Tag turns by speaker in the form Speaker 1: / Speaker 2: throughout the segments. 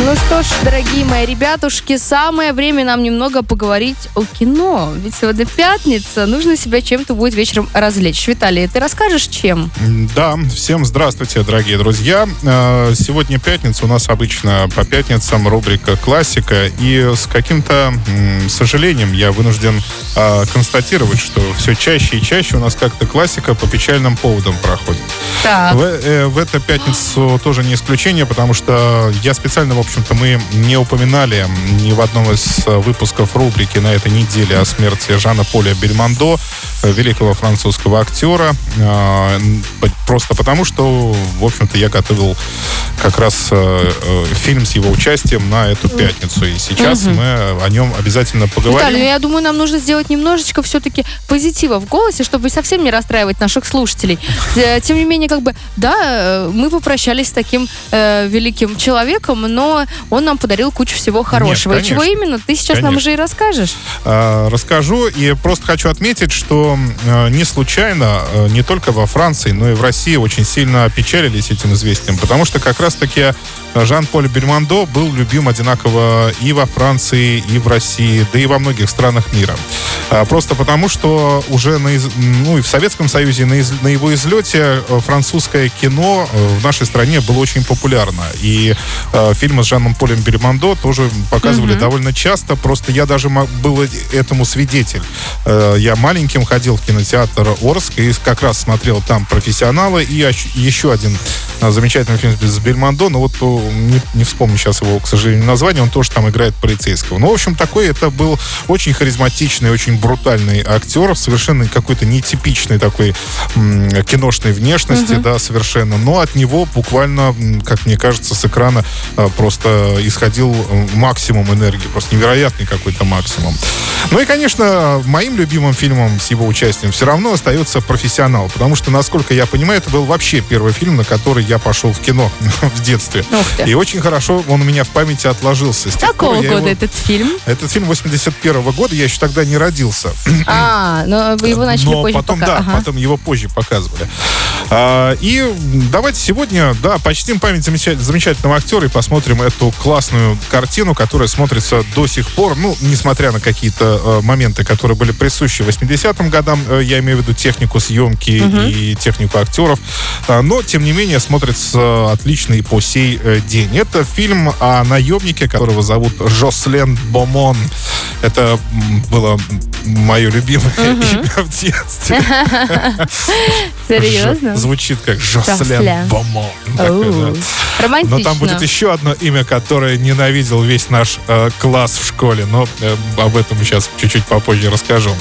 Speaker 1: Ну что ж, дорогие мои ребятушки, самое время нам немного поговорить о кино. Ведь сегодня пятница, нужно себя чем-то будет вечером развлечь. Виталий, ты расскажешь, чем?
Speaker 2: Да, всем здравствуйте, дорогие друзья. Э, сегодня пятница, у нас обычно по пятницам рубрика «Классика». И с каким-то сожалением я вынужден э, констатировать, что все чаще и чаще у нас как-то классика по печальным поводам проходит.
Speaker 1: Так.
Speaker 2: В, э, в эту пятницу тоже не исключение, потому что я специально, в общем-то, мы не упоминали ни в одном из э, выпусков рубрики на этой неделе о смерти Жана Поля Бельмондо, э, великого французского актера, э, просто потому, что, в общем-то, я готовил как раз фильм с его участием на эту пятницу. И сейчас угу. мы о нем обязательно поговорим.
Speaker 1: Виталий, я думаю, нам нужно сделать немножечко все-таки позитива в голосе, чтобы совсем не расстраивать наших слушателей. Тем не менее, как бы, да, мы попрощались с таким э, великим человеком, но он нам подарил кучу всего хорошего. Нет, и чего именно, ты сейчас конечно. нам уже и расскажешь.
Speaker 2: А, расскажу, и просто хочу отметить, что а, не случайно, а, не только во Франции, но и в России очень сильно опечалились этим известием, потому что как раз-таки Жан-Поль Бельмондо был любим одинаково и во Франции, и в России, да и во многих странах мира. А, просто потому, что уже на, ну, и в Советском Союзе на, из, на его излете э, французское кино э, в нашей стране было очень популярно. И э, фильмы с Жаном Полем Бельмондо тоже показывали mm-hmm. довольно часто. Просто я даже был этому свидетель. Э, я маленьким ходил в кинотеатр Орск и как раз смотрел там «Профессионалы» и еще один э, замечательный фильм с Бельмондо. Но вот не, не вспомню сейчас его, к сожалению, название. Он тоже там играет полицейского. Ну, в общем, такой это был очень харизматичный, очень брутальный актер, совершенно какой-то нетипичный такой м, киношной внешности, uh-huh. да, совершенно. Но от него буквально, как мне кажется, с экрана а, просто исходил максимум энергии, просто невероятный какой-то максимум. Ну и, конечно, моим любимым фильмом с его участием все равно остается «Профессионал», потому что, насколько я понимаю, это был вообще первый фильм, на который я пошел в кино в детстве. И очень хорошо он у меня в памяти отложился. С
Speaker 1: Какого года его... этот фильм?
Speaker 2: Этот фильм 81 -го года, я еще тогда не родился.
Speaker 1: А, но вы его начали но позже
Speaker 2: потом, пока... да, ага. потом его позже показывали. А, и давайте сегодня, да, почтим память замечательного актера и посмотрим эту классную картину, которая смотрится до сих пор, ну, несмотря на какие-то э, моменты, которые были присущи 80-м годам, э, я имею в виду технику съемки угу. и технику актеров, э, но, тем не менее, смотрится отлично и по сей э, день. Это фильм о наемнике, которого зовут Жослен Бомон. Это было мое любимое имя в детстве.
Speaker 1: Серьезно?
Speaker 2: Звучит как Жослен Бомон.
Speaker 1: Романтично.
Speaker 2: Но там будет еще одно имя, которое ненавидел весь наш э, класс в школе. Но э, об этом сейчас чуть-чуть попозже расскажу.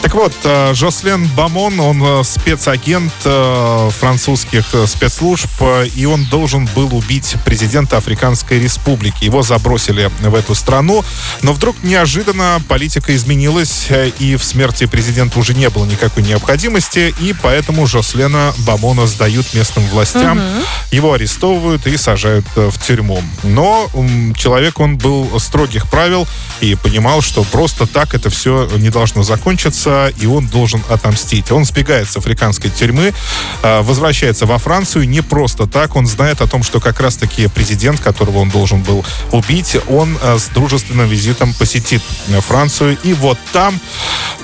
Speaker 2: Так вот, э, Жослен Бамон, он э, спецагент э, французских спецслужб, и он должен был убить президента Африканской Республики. Его забросили в эту страну, но вдруг неожиданно политика изменилась, и в смерти президента уже не было никакой необходимости, и поэтому Жослена Бамона сдают местным властям. Угу. Его арестовывают и сажают в тюрьму. Но человек, он был строгих правил и понимал, что просто так это все не должно закончиться, и он должен отомстить. Он сбегает с африканской тюрьмы, э, возвращается во Францию не просто так. Он знает о том, что как раз-таки президент, которого он должен был убить, он э, с дружественным визитом посетит Францию, и вот там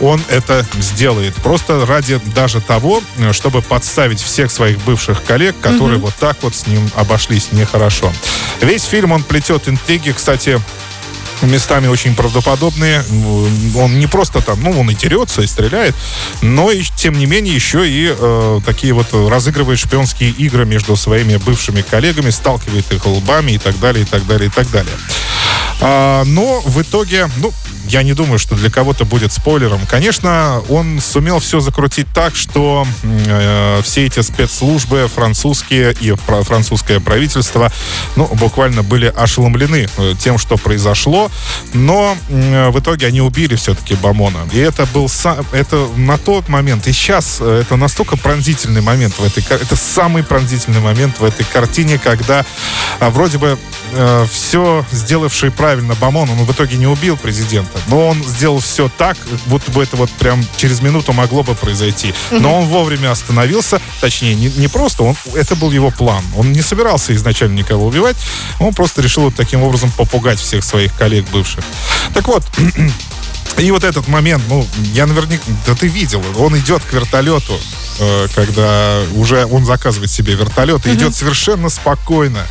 Speaker 2: он это сделает. Просто ради даже того, чтобы подставить всех своих бывших коллег, которые mm-hmm. вот так вот с ним обошлись нехорошо. Весь фильм он плетет интриги, кстати, местами очень правдоподобные. Он не просто там, ну, он и дерется, и стреляет, но и, тем не менее еще и э, такие вот разыгрывает шпионские игры между своими бывшими коллегами, сталкивает их лбами и так далее, и так далее, и так далее. А, но в итоге, ну, я не думаю, что для кого-то будет спойлером. Конечно, он сумел все закрутить так, что э, все эти спецслужбы французские и французское правительство, ну, буквально были ошеломлены э, тем, что произошло, но э, в итоге они убили все-таки Бамона. И это был сам, это на тот момент, и сейчас э, это настолько пронзительный момент в этой, это самый пронзительный момент в этой картине, когда а, вроде бы э, все сделавший правильно Бамон, он в итоге не убил президента, но он сделал все так, будто бы это вот прям через минуту могло бы произойти. Но он вовремя остановился, точнее, не, не просто, он, это был его план. Он не собирался изначально никого убивать, он просто решил вот таким образом попугать всех своих коллег бывших. Так вот, и вот этот момент, ну, я наверняка, да ты видел, он идет к вертолету, э, когда уже он заказывает себе вертолет, и идет совершенно спокойно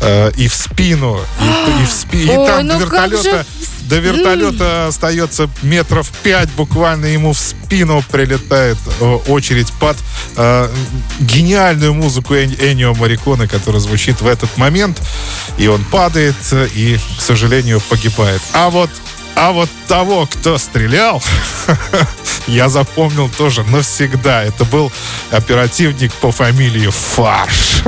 Speaker 2: э, и в спину, и, и в спи- и там
Speaker 1: ну
Speaker 2: до вертолета,
Speaker 1: же-
Speaker 2: до вертолета остается метров пять буквально ему в спину прилетает э, очередь под э, гениальную музыку Эн- Эннио Мариконы, которая звучит в этот момент, и он падает э, и, к сожалению, погибает. А вот а вот того, кто стрелял, я запомнил тоже навсегда. Это был оперативник по фамилии Фарш.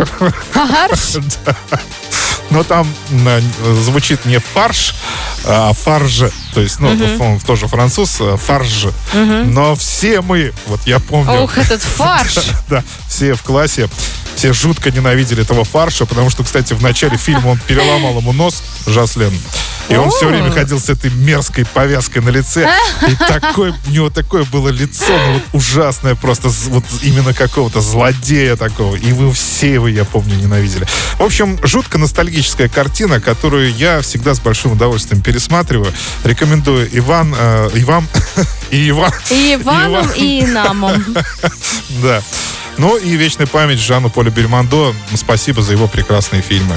Speaker 1: Фарш?
Speaker 2: Но там э, звучит не фарш, а фарж. То есть, ну, он тоже француз, э, фарж. Но все мы, вот я помню...
Speaker 1: Ух, этот фарш.
Speaker 2: Да, все в классе, все жутко ненавидели этого фарша, потому что, кстати, в начале фильма он переломал ему нос, Жаслен. И он все время ходил с этой мерзкой повязкой на лице. И такой, у него такое было лицо, ну вот ужасное просто, вот именно какого-то злодея такого. И вы все его, я помню, ненавидели. В общем, жутко ностальгическая картина, которую я всегда с большим удовольствием пересматриваю. Рекомендую Иван, э, Иван и Иван.
Speaker 1: И Иваном,
Speaker 2: Иван.
Speaker 1: и Инамом.
Speaker 2: Да. Ну и вечная память Жану Полю Бельмондо. Спасибо за его прекрасные фильмы.